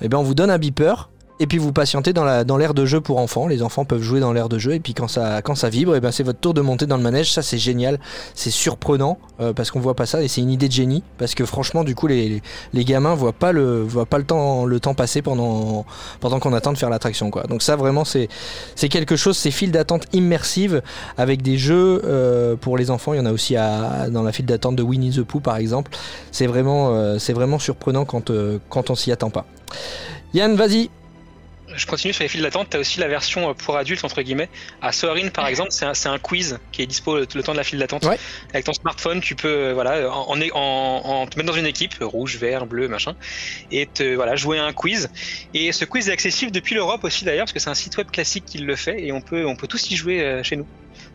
et ben on vous donne un beeper. Et puis vous patientez dans la dans l'aire de jeu pour enfants. Les enfants peuvent jouer dans l'aire de jeu. Et puis quand ça quand ça vibre, ben c'est votre tour de monter dans le manège. Ça c'est génial, c'est surprenant euh, parce qu'on voit pas ça et c'est une idée de génie. Parce que franchement du coup les, les gamins voient pas le voient pas le temps le temps passer pendant pendant qu'on attend de faire l'attraction quoi. Donc ça vraiment c'est c'est quelque chose. Ces files d'attente immersives avec des jeux euh, pour les enfants. Il y en a aussi à, dans la file d'attente de Winnie the Pooh par exemple. C'est vraiment euh, c'est vraiment surprenant quand euh, quand on s'y attend pas. Yann, vas-y. Je continue sur les files d'attente. T'as aussi la version euh, pour adultes entre guillemets. À Soarin par exemple, c'est un, c'est un quiz qui est dispo le, le temps de la file d'attente. Ouais. Avec ton smartphone, tu peux euh, voilà en, en, en- en te mettre dans une équipe rouge, vert, bleu, machin, et te voilà jouer à un quiz. Et ce quiz est accessible depuis l'Europe aussi d'ailleurs parce que c'est un site web classique qui le fait et on peut on peut tous y jouer euh, chez nous.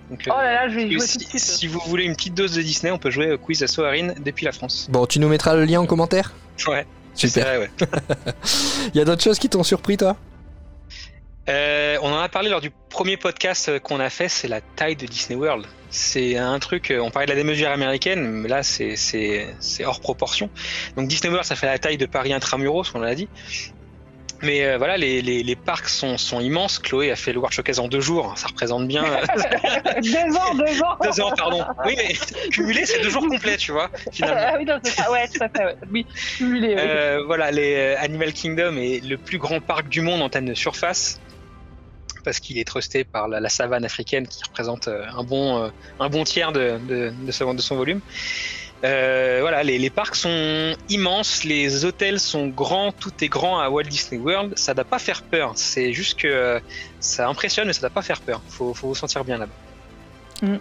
Donc, Oh là là, je vais jouer si, tout de suite. si vous voulez une petite dose de Disney, on peut jouer au quiz à Soarin depuis la France. Bon, tu nous mettras le lien en commentaire? Ouais, Super. c'est vrai, ouais. Il y a d'autres choses qui t'ont surpris, toi? Euh, on en a parlé lors du premier podcast euh, qu'on a fait, c'est la taille de Disney World. C'est un truc, euh, on parlait de la démesure américaine, mais là c'est hors proportion. Donc Disney World, ça fait la taille de Paris intramuros, on l'a dit. Mais euh, voilà, les, les, les parcs sont, sont immenses. Chloé a fait le World Showcase en deux jours, ça représente bien deux ans, deux ans. deux ans, pardon. Oui, mais cumulé, c'est deux jours complets, tu vois, finalement. Ah oui, non, c'est ça, ouais, tout à fait, ouais. Oui, cumulé, oui. Euh, voilà, les Animal Kingdom est le plus grand parc du monde en termes de surface parce qu'il est trusté par la, la savane africaine qui représente euh, un bon euh, un bon tiers de, de, de son, de son volume. Euh, voilà, les, les parcs sont immenses, les hôtels sont grands, tout est grand à Walt Disney World. Ça doit pas faire peur. C'est juste que euh, ça impressionne, mais ça doit pas faire peur. Faut, faut vous sentir bien là-bas.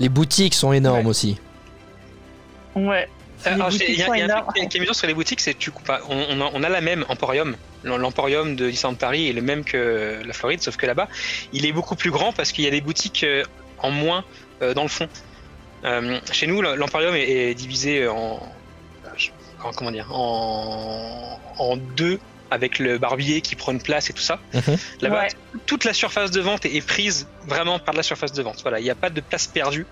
Les boutiques sont énormes Ouais. aussi. Ouais. Boutiques il y a, sont il y a un énormes. truc qui est- qui est amusant sur les boutiques, c'est que tu, on, on a, on a la même Emporium. L'Emporium de Disneyland Paris est le même que la Floride, sauf que là-bas, il est beaucoup plus grand parce qu'il y a des boutiques euh, en moins euh, dans le fond. Euh, chez nous, l'Emporium est, est divisé en, en- comment dire, en, en deux avec le barbier qui prend une place et tout ça. Mhm. Là-bas, Ouais. toute la surface de vente est, est prise vraiment par la surface de vente. Voilà, il n'y a pas de place perdue.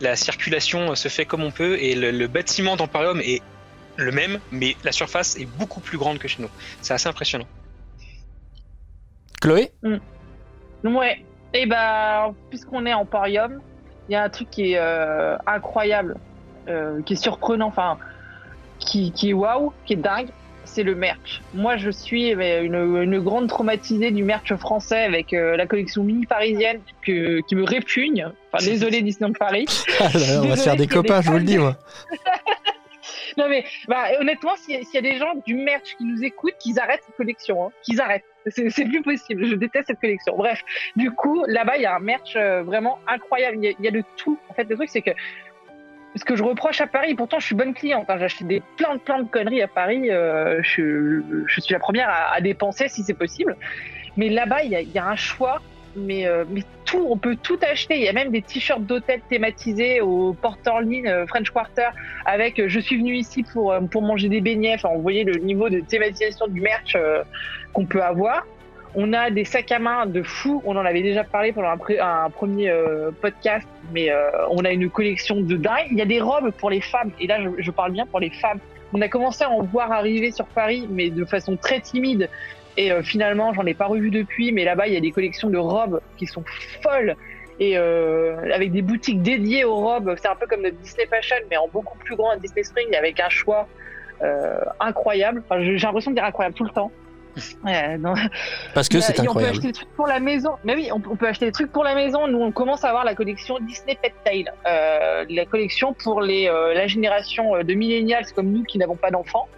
La circulation se fait comme on peut et le, le bâtiment d'Emporium est le même, mais la surface est beaucoup plus grande que chez nous. C'est assez impressionnant. Chloé Ouais. Et bah, puisqu'on est en Emporium, il y a un truc qui est euh, incroyable, euh, qui est surprenant, enfin, qui, qui est waouh, qui est dingue, c'est le merch. Moi, je suis mais, une, une grande traumatisée du merch français avec euh, la collection mini parisienne que, qui me répugne. Enfin, désolé Disneyland Paris. Ah là On va se faire des copains, je vous le dis, moi. Non mais bah, honnêtement, s'il y, a- s'il y a des gens du merch qui nous écoutent, qu'ils arrêtent cette collection, hein, qu'ils arrêtent. C'est plus possible. Je déteste cette collection. Bref, du coup, là-bas, il y a un merch euh, vraiment incroyable. Il y, y a de tout. En fait, le truc, c'est que ce que je reproche à Paris, pourtant, je suis bonne cliente. Hein, J'achète des plein de plein de conneries à Paris. euh, je, suis la première à, dépenser si c'est possible. Mais là-bas, il y a, un choix. Mais, euh, mais tout, on peut tout acheter. Il y a même des t-shirts d'hôtel thématisés au Porter Line euh, French Quarter avec je suis venu ici pour, pour manger des beignets. Enfin, vous voyez le niveau de thématisation du merch qu'on peut avoir. On a des sacs à main de fou. On en avait déjà parlé pendant un, premier euh, podcast, mais euh, on a une collection de dingue. Il y a des robes pour les femmes, et là je, parle bien pour les femmes. On a commencé à en voir arriver sur Paris, mais de façon très timide. Et euh, finalement, j'en ai pas revu depuis, mais là-bas, il y a des collections de robes qui sont folles. Et euh, avec des boutiques dédiées aux robes, c'est un peu comme notre Disney Fashion, mais en beaucoup plus grand, un Disney Spring, avec un choix incroyable. J'ai l'impression de dire incroyable tout le temps. Non. Parce que c'est et On peut incroyable. acheter des trucs pour la maison. Mais oui, on, on peut acheter des trucs pour la maison. Nous, on commence à avoir la collection Disney Pet Tail, euh, la collection pour les euh, la génération euh, de millennials comme nous qui n'avons pas d'enfants,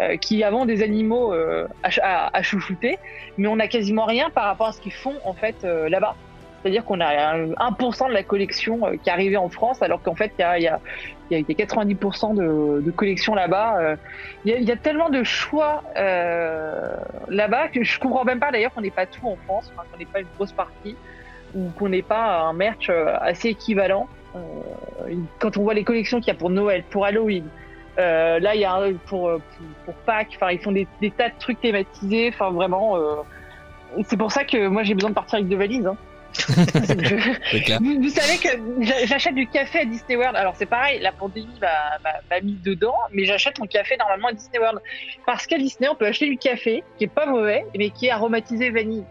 euh, qui avons des animaux à, ch- à- à chouchouter, mais on n'a quasiment rien par rapport à ce qu'ils font en fait là-bas. C'est-à-dire qu'on a un 1% de la collection euh, qui est arrivée en France, alors qu'en fait, il y a, y, a, y a- il y a 90% de, de collections là-bas. euh. Il y, a, tellement de choix euh, là-bas que je comprends même pas d'ailleurs qu'on n'ait pas tout en France, qu'on n'ait pas une grosse partie, ou qu'on n'ait pas un merch assez équivalent. Quand on voit les collections qu'il y a pour Noël, pour Halloween, là il y a pour, pour, pour Pâques, enfin ils font des, tas de trucs thématisés, enfin vraiment. c'est pour ça que moi j'ai besoin de partir avec deux valises. Hein. Clair. vous, vous savez que j'a- j'achète du café à Disney World. Alors c'est pareil, la pandémie m'a- mis dedans, mais j'achète mon café normalement à Disney World. Parce qu'à Disney, on peut acheter du café qui est pas mauvais, mais qui est aromatisé vanille.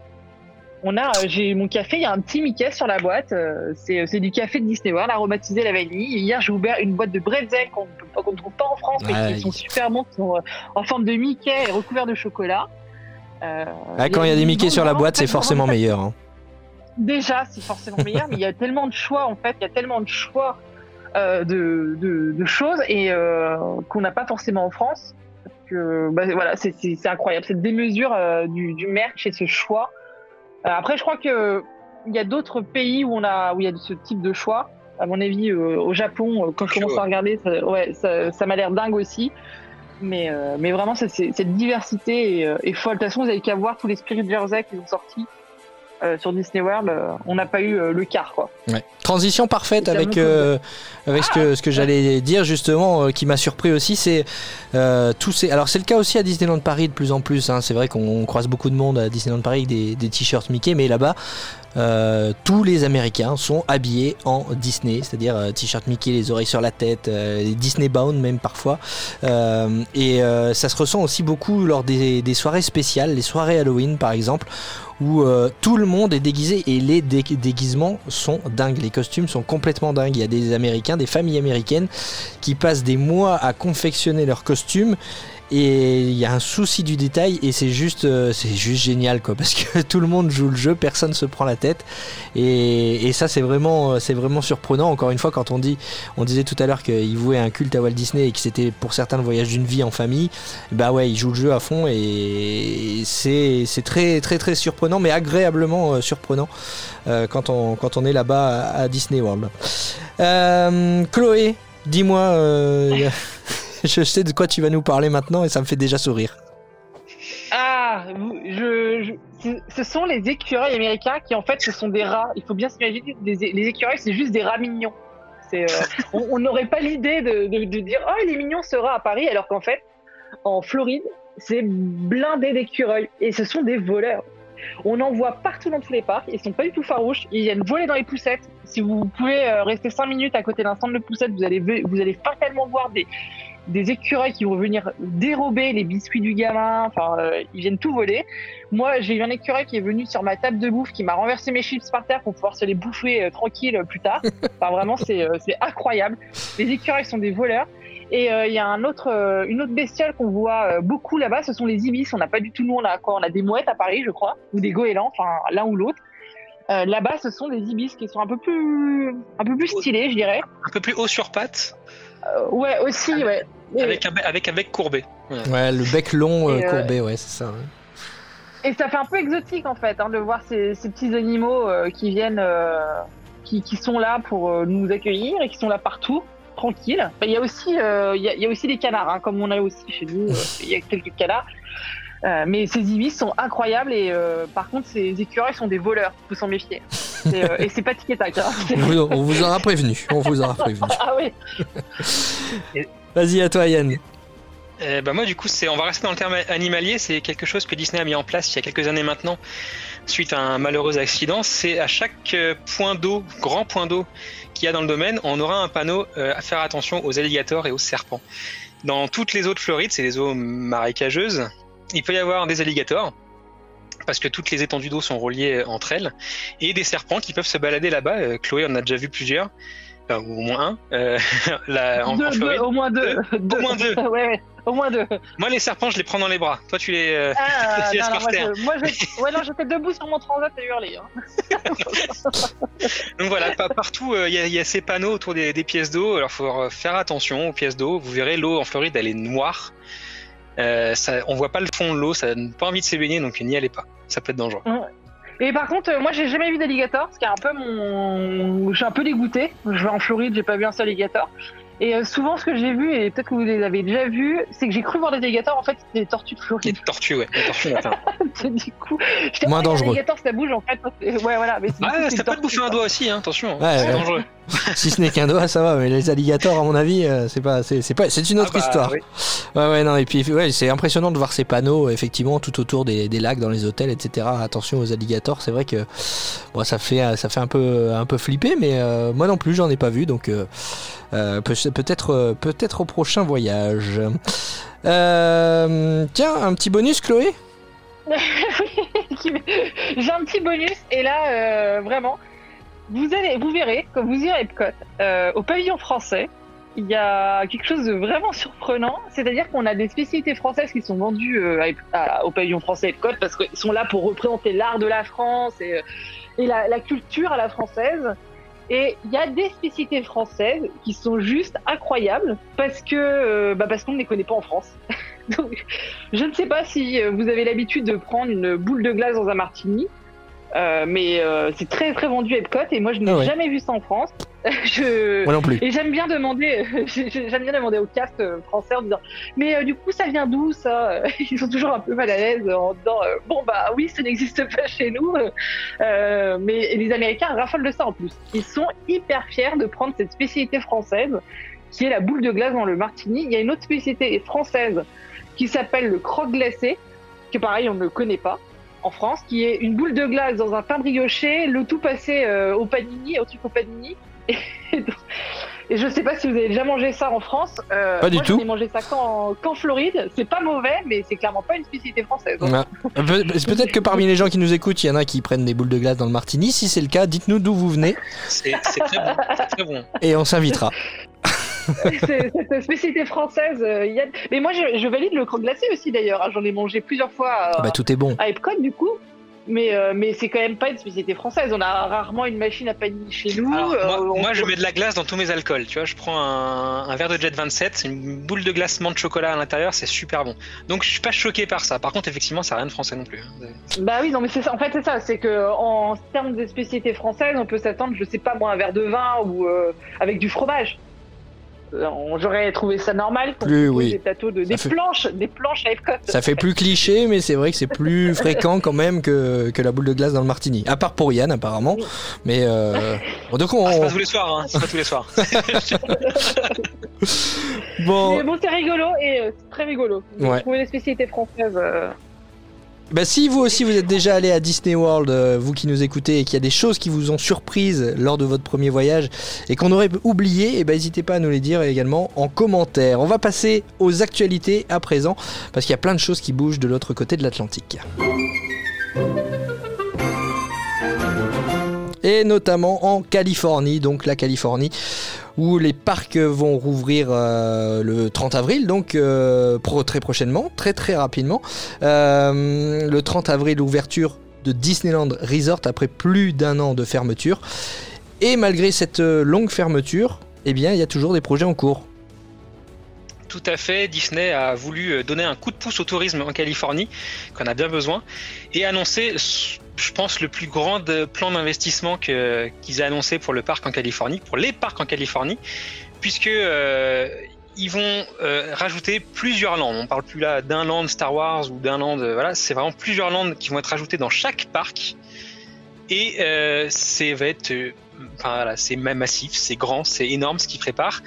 On a, euh, j'ai mon café, il y a un petit Mickey sur la boîte. euh, C'est du café de Disney World aromatisé la vanille. Et hier, j'ai ouvert une boîte de bretzel qu'on ne trouve pas en France, mais qui sont super bons, qui sont euh, en forme de Mickey et recouverts de chocolat. Euh, Ah, quand il y a des Mickey sur la boîte, c'est forcément meilleur. hein. Déjà c'est forcément meilleur, mais il y a tellement de choix en fait, il y a tellement de choix euh, de, de, de choses et euh, qu'on n'a pas forcément en France. Parce que bah, voilà, c'est c'est- c'est incroyable cette démesure euh, du, du merch et ce choix. Après, je crois que il y a d'autres pays où on a où il y a ce type de choix. À mon avis, au Japon, quand je commence à regarder, ça, ouais, ça, ça m'a l'air dingue aussi. Mais, mais vraiment, c'est- cette diversité est, est folle. De toute façon, vous avez qu'à voir tous les Spirit Jersey qui ont sortis. Euh, sur Disney World, euh, on n'a pas eu euh, le quart quoi. Ouais. Transition parfaite avec, euh, avec ce que, ce que j'allais dire justement, euh, qui m'a surpris aussi, c'est euh, tous ces. Alors c'est le cas aussi à Disneyland Paris de plus en plus. hein. C'est vrai qu'on croise beaucoup de monde à Disneyland Paris avec des, des t-shirts Mickey, mais là-bas, euh, tous les Américains sont habillés en Disney, c'est-à-dire euh, t-shirt Mickey, les oreilles sur la tête, euh, les Disney bound même parfois. Euh, et euh, ça se ressent aussi beaucoup lors des, des soirées spéciales, les soirées Halloween par exemple, où euh, tout le monde est déguisé et les dé- déguisements sont dingues, les costumes sont complètement dingues. Il y a des Américains, des familles américaines qui passent des mois à confectionner leurs costumes. Et il y a un souci du détail et c'est juste, euh, c'est juste génial quoi, parce que tout le monde joue le jeu, personne se prend la tête et, et ça c'est vraiment, euh, c'est vraiment surprenant. Encore une fois, quand on dit, on disait tout à l'heure qu'il vouait un culte à Walt Disney et que c'était pour certains le voyage d'une vie en famille, bah ouais, il joue le jeu à fond et c'est très très très surprenant, mais agréablement euh, surprenant euh, quand on quand on est là-bas à, Disney World. Euh, Chloé, dis-moi, je sais de quoi tu vas nous parler maintenant et ça me fait déjà sourire. Ah, je, je- ce- sont les écureuils américains qui en fait ce sont des rats. Il faut bien s'imaginer les écureuils c'est juste des rats mignons. Euh, on n'aurait pas l'idée de, de- de dire oh il est mignon ce rat à Paris alors qu'en fait en Floride c'est blindé d'écureuils et ce sont des voleurs. On en voit partout dans tous les parcs. Ils sont pas du tout farouches. Ils viennent voler dans les poussettes. Si vous pouvez euh, rester 5 minutes à côté d'un stand de poussettes, vous allez vous allez fatalement voir des des écureuils qui vont venir dérober les biscuits du gamin. Enfin, euh, ils viennent tout voler. Moi, j'ai eu un écureuil qui est venu sur ma table de bouffe, qui m'a renversé mes chips par terre pour pouvoir se les bouffer euh, tranquille euh, plus tard. Enfin, vraiment, c'est euh, c'est incroyable. Les écureuils sont des voleurs. Et euh, il y a un autre, euh, une autre bestiole qu'on voit euh, beaucoup là-bas, ce sont les ibis. On n'a pas du tout, nous, on a quoi On a des mouettes à Paris, je crois, ou des goélands, enfin l'un ou l'autre. Euh, là-bas, ce sont des ibis qui sont un peu plus, un peu plus stylés, je dirais. Un peu plus haut sur pattes, Euh, ouais, aussi, ouais. Et- avec un, bec- avec un bec courbé. Ouais, le bec long euh, euh, courbé, ouais, c'est ça. ouais. Et ça fait un peu exotique en fait hein, de voir ces, ces petits animaux euh, qui viennent, euh, qui, qui sont là pour euh, nous accueillir et qui sont là partout, tranquilles. Il y a aussi, euh, il y, a, il y a aussi des canards, hein, comme on a aussi chez nous. euh, Il y a quelques canards. Euh, mais ces ibis sont incroyables et euh, par contre ces écureuils sont des voleurs, faut s'en méfier. Et, euh, et c'est pas tic et tac. Hein. On vous, on vous aura prévenu. On vous aura prévenu. ah oui. Vas-y à toi, Yann. Euh, bah moi du coup c'est on va rester dans le terme animalier c'est quelque chose que Disney a mis en place il y a quelques années maintenant suite à un malheureux accident c'est à chaque euh, point d'eau grand point d'eau qu'il y a dans le domaine on aura un panneau euh, à faire attention aux alligators et aux serpents dans toutes les eaux de Floride c'est les eaux marécageuses il peut y avoir des alligators parce que toutes les étendues d'eau sont reliées entre elles et des serpents qui peuvent se balader là-bas Euh, Chloé en a déjà vu plusieurs Enfin, ou au moins un euh, là, en, Deux, en deux, Floride au moins deux. Au moins deux. ouais, au moins deux. moi les serpents je les prends dans les bras toi tu les euh, Ah, Tu non, non, par moi, terre. je- moi, je- ouais, non, j'étais debout sur mon transat et hurler. Hein. Donc voilà, pa- partout euh, il y, a- il y a ces panneaux autour des, des pièces d'eau. Alors faut euh, faire attention aux pièces d'eau. Vous verrez l'eau en Floride elle est noire. Euh, ça, on voit pas le fond de l'eau, ça donne pas envie de s'y baigner donc n'y allez pas. Ça peut être dangereux. Et par contre, euh, moi, j'ai jamais vu d'alligator, ce qui est un peu mon. Je suis un peu dégoûté. Je vais en Floride, j'ai pas vu un seul alligator. Et euh, souvent, ce que j'ai vu, et peut-être que vous les avez déjà vus, c'est que j'ai cru voir des alligators. En fait, c'était des tortues de Les Floride. tortues, ouais. Les tortues matin. du coup, j'étais Moins dangereux. L'alligator, ça bouge en fait. Ouais, voilà. Mais coup, Ah, c'est ça peut te bouffer un doigt aussi, hein, attention. hein. Ouais, c'est ouais. dangereux. Si ce n'est qu'un doigt, ça va, mais les alligators, à mon avis, euh, c'est pas, c'est, pas, c'est une autre Ah bah, histoire. oui. Ouais, ouais, non, et puis, ouais, c'est impressionnant de voir ces panneaux, effectivement, tout autour des, des lacs, dans les hôtels, etc. Attention aux alligators, c'est vrai que, bon, ça fait, ça fait un peu, un peu flipper, mais euh, moi non plus, j'en ai pas vu, donc euh, euh, peut- peut-être, euh, peut-être au prochain voyage. Euh, tiens, un petit bonus, Chloé? J'ai un petit bonus et là euh, vraiment, vous allez, vous verrez quand vous irez à Epcot, euh, au pavillon français, il y a quelque chose de vraiment surprenant, c'est-à-dire qu'on a des spécialités françaises qui sont vendues euh, au pavillon français Epcot parce qu'ils sont là pour représenter l'art de la France et, euh, et la, la culture à la française. Et il y a des spécialités françaises qui sont juste incroyables parce que euh, bah parce qu'on ne les connaît pas en France. Donc, je ne sais pas si euh, vous avez l'habitude de prendre une boule de glace dans un martini. Euh, mais euh, c'est très très vendu Epcot et moi je n'ai Ah ouais. jamais vu ça en France. je... Moi non plus. Et j'aime bien demander, j'aime bien demander au cast euh, français en disant, mais euh, du coup ça vient d'où ça? Ils sont toujours un peu mal à l'aise en disant, bon bah oui ça n'existe pas chez nous, mais les Américains raffolent de ça en plus. Ils sont hyper fiers de prendre cette spécialité française qui est la boule de glace dans le martini. Il y a une autre spécialité française qui s'appelle le croque glacé, que pareil on ne connaît pas en France, qui est une boule de glace dans un pain brioché, le tout passé euh, au panini, au truc au panini. Et, et je sais pas si vous avez déjà mangé ça en France. Euh, Pas du moi, tout. ai mangé ça qu'en qu'en Floride. C'est pas mauvais, mais c'est clairement pas une spécialité française. Ouais. Pe- Peut-être que parmi les gens qui nous écoutent, il y en a qui prennent des boules de glace dans le martini. Si c'est le cas, dites-nous d'où vous venez C'est c'est très bon. C'est très bon. et on s'invitera. c'est cette spécialité française. euh, il y a... Mais moi, je, je valide le croque glacé aussi d'ailleurs. hein. J'en ai mangé plusieurs fois à, Ah bah, tout est bon. à Epcot du coup. Mais, euh, mais c'est quand même pas une spécialité française. On a rarement une machine à panini chez nous. Alors, Euh, moi, on- moi, je mets de la glace dans tous mes alcools. Tu vois, je prends un, un verre de Jet 27, une boule de glacement de chocolat à l'intérieur, c'est super bon. Donc, je suis pas choqué par ça. Par contre, effectivement, ça n'a rien de français non plus. hein. Bah oui, non, mais c'est ça. En fait, c'est ça. C'est que en termes de spécialité française, on peut s'attendre, je sais pas moi, un verre de vin ou euh, avec du fromage. Euh, J'aurais trouvé ça normal qu'on propose oui. des plateaux de des fait- planches, des planches à Epcot. Ça fait plus cliché, mais c'est vrai que c'est plus fréquent quand même que, que la boule de glace dans le martini. À part pour Yann, apparemment. Mais euh... bon, donc on... Ah, c'est pas tous les soirs, hein. C'est pas tous les soirs. bon, Mais bon, c'est rigolo et euh, c'est très rigolo. Ouais. Trouver des spécialités françaises. euh, bah, si vous aussi vous êtes déjà allé à Disney World, euh, vous qui nous écoutez, et qu'il y a des choses qui vous ont surprise lors de votre premier voyage et qu'on aurait oublié, et ben n'hésitez pas à nous les dire également en commentaire. On va passer aux actualités à présent parce qu'il y a plein de choses qui bougent de l'autre côté de l'Atlantique. Et notamment en Californie, donc la Californie, où les parcs vont rouvrir euh, le 30 avril, donc euh, très prochainement, très très rapidement. Euh, le 30 avril, ouverture de Disneyland Resort après plus d'un an de fermeture. Et malgré cette longue fermeture, eh bien, il y a toujours des projets en cours. Tout à fait, Disney a voulu euh, donner un coup de pouce au tourisme en Californie, qu'on a bien besoin, et annoncer, je pense, le plus grand euh, plan d'investissement qu'ils aient annoncé pour le parc en Californie, pour les parcs en Californie, puisque euh, ils vont rajouter plusieurs landes. On parle plus là d'un land Star Wars ou d'un land, voilà, c'est vraiment plusieurs landes qui vont être rajoutées dans chaque parc, et c'est va enfin, voilà, c'est ma- massif, c'est grand, c'est énorme ce qu'ils préparent.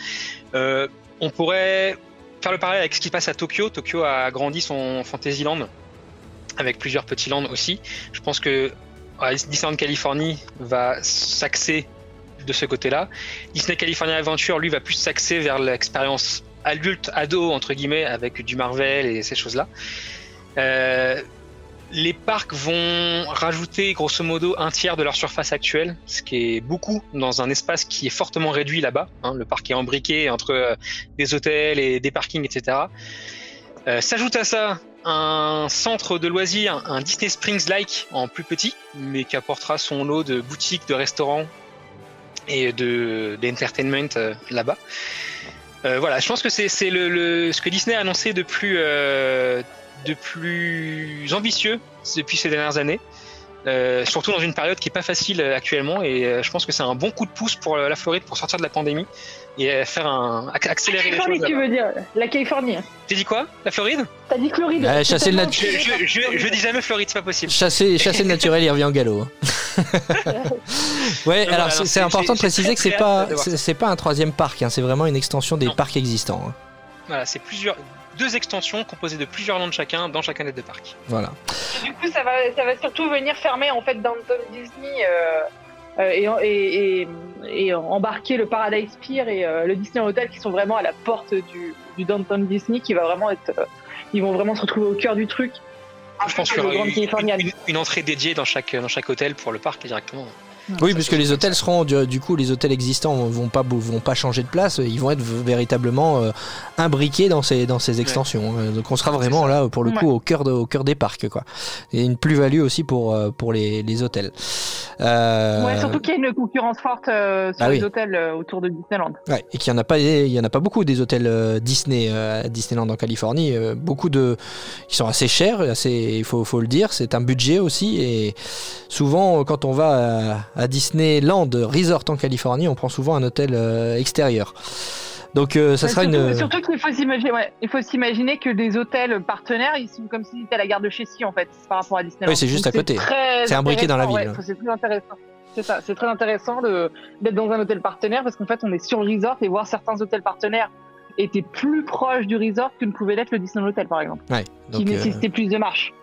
On pourrait faire le parallèle avec ce qui se passe à Tokyo. Tokyo a agrandi son Fantasyland avec plusieurs petits lands aussi. Je pense que Disneyland Californie va s'axer de ce côté-là. Disney California Adventure, lui, va plus s'axer vers l'expérience adulte, ado, entre guillemets, avec du Marvel et ces choses-là. Euh, les parcs vont rajouter grosso modo un tiers de leur surface actuelle, ce qui est beaucoup dans un espace qui est fortement réduit là-bas. hein. le parc est embriqué entre euh, des hôtels et des parkings, etc. Euh, S'ajoute à ça un centre de loisirs, un Disney Springs-like en plus petit, mais qui apportera son lot de boutiques, de restaurants et de d'entertainment euh, là-bas. Voilà, je pense que c'est ce que Disney a annoncé de plus de plus ambitieux depuis ces dernières années. Euh, surtout dans une période qui est pas facile euh, actuellement et euh, je pense que c'est un bon coup de pouce pour la Floride pour sortir de la pandémie et faire un ac- accélérer les Californie, choses. tu veux dire La Californie. J'ai dit quoi? La Floride? T'as dit Floride. Chasser le nat- je, je, je, je dis jamais Floride, c'est pas possible. Chasser, chasser le naturel, il revient au galop. hein. ouais, Non, alors c'est- important de préciser que c'est pas, c'est c'est pas un troisième parc, hein, c'est vraiment une extension des Non. parcs existants. hein. Voilà, c'est plusieurs deux extensions composées de plusieurs landes chacun dans chacun des deux parcs. Voilà. Du coup, ça va, ça va surtout venir fermer en fait Downtown Disney euh, euh, et, et, et, et embarquer le Paradise Pier et euh, le Disney Hotel qui sont vraiment à la porte du, du Downtown Disney qui va vraiment être, euh, ils vont vraiment se retrouver au cœur du truc. Je pense qu'il y aura une- une entrée dédiée dans chaque dans chaque hôtel pour le parc directement. Oui, puisque les hôtels seront du, du coup les hôtels existants vont pas vont pas changer de place, ils vont être véritablement euh, imbriqués dans ces dans ces extensions. Euh, Donc on sera vraiment là pour le coup au cœur de, au cœur des parcs quoi. Et une plus-value aussi pour euh, pour les, les hôtels. Euh, Ouais, surtout qu'il y a une concurrence forte euh, sur Ah les oui. hôtels euh, autour de Disneyland. Ouais, et qu'il y en a pas, il y en a pas beaucoup des hôtels euh, Disney euh, à Disneyland en Californie. euh, beaucoup de, qui sont assez chers, assez, il faut, faut le dire. C'est un budget aussi, et souvent quand on va à, à Disneyland Resort en Californie, on prend souvent un hôtel euh, extérieur. Donc euh, ça Ouais, sera surtout, une. surtout qu'il faut s'imaginer, ouais, il faut s'imaginer que des hôtels partenaires, ils sont comme s'ils étaient à la gare de Chessy en fait, par rapport à Disneyland. Oui, c'est juste Donc à côté. C'est imbriqué dans la ville. ouais, c'est très intéressant. C'est ça, c'est très intéressant d'être dans un hôtel partenaire parce qu'en fait, on est sur le resort et voir certains hôtels partenaires étaient plus proches du resort que ne pouvait l'être le Disneyland Hotel par exemple, qui euh, nécessitait plus de marches.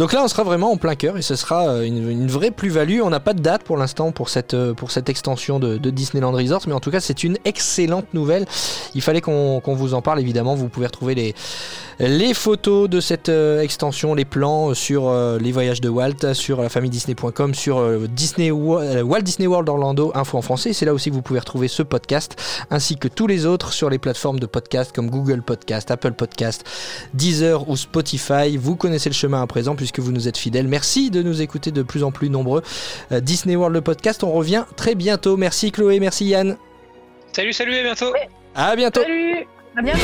Donc là, on sera vraiment en plein cœur et ce sera euh, une, vraie plus-value. On n'a pas de date pour l'instant pour cette, euh, pour cette extension de, Disneyland Resort, mais en tout cas, c'est une excellente nouvelle. Il fallait qu'on vous en parle, évidemment. Vous pouvez retrouver les, les photos de cette euh, extension, les plans sur les voyages de Walt, sur la famille Disney.com, sur Disney, Walt Disney World Orlando, info en français. C'est là aussi que vous pouvez retrouver ce podcast, ainsi que tous les autres sur les plateformes de podcast comme Google Podcast, Apple Podcast, Deezer ou Spotify. Vous connaissez le chemin à présent puisque vous nous êtes fidèles. Merci de nous écouter de plus en plus nombreux. Euh, Disney World le podcast, on revient très bientôt. Merci Chloé, merci Yann. Salut, salut, à bientôt. À bientôt. Salut, à bientôt.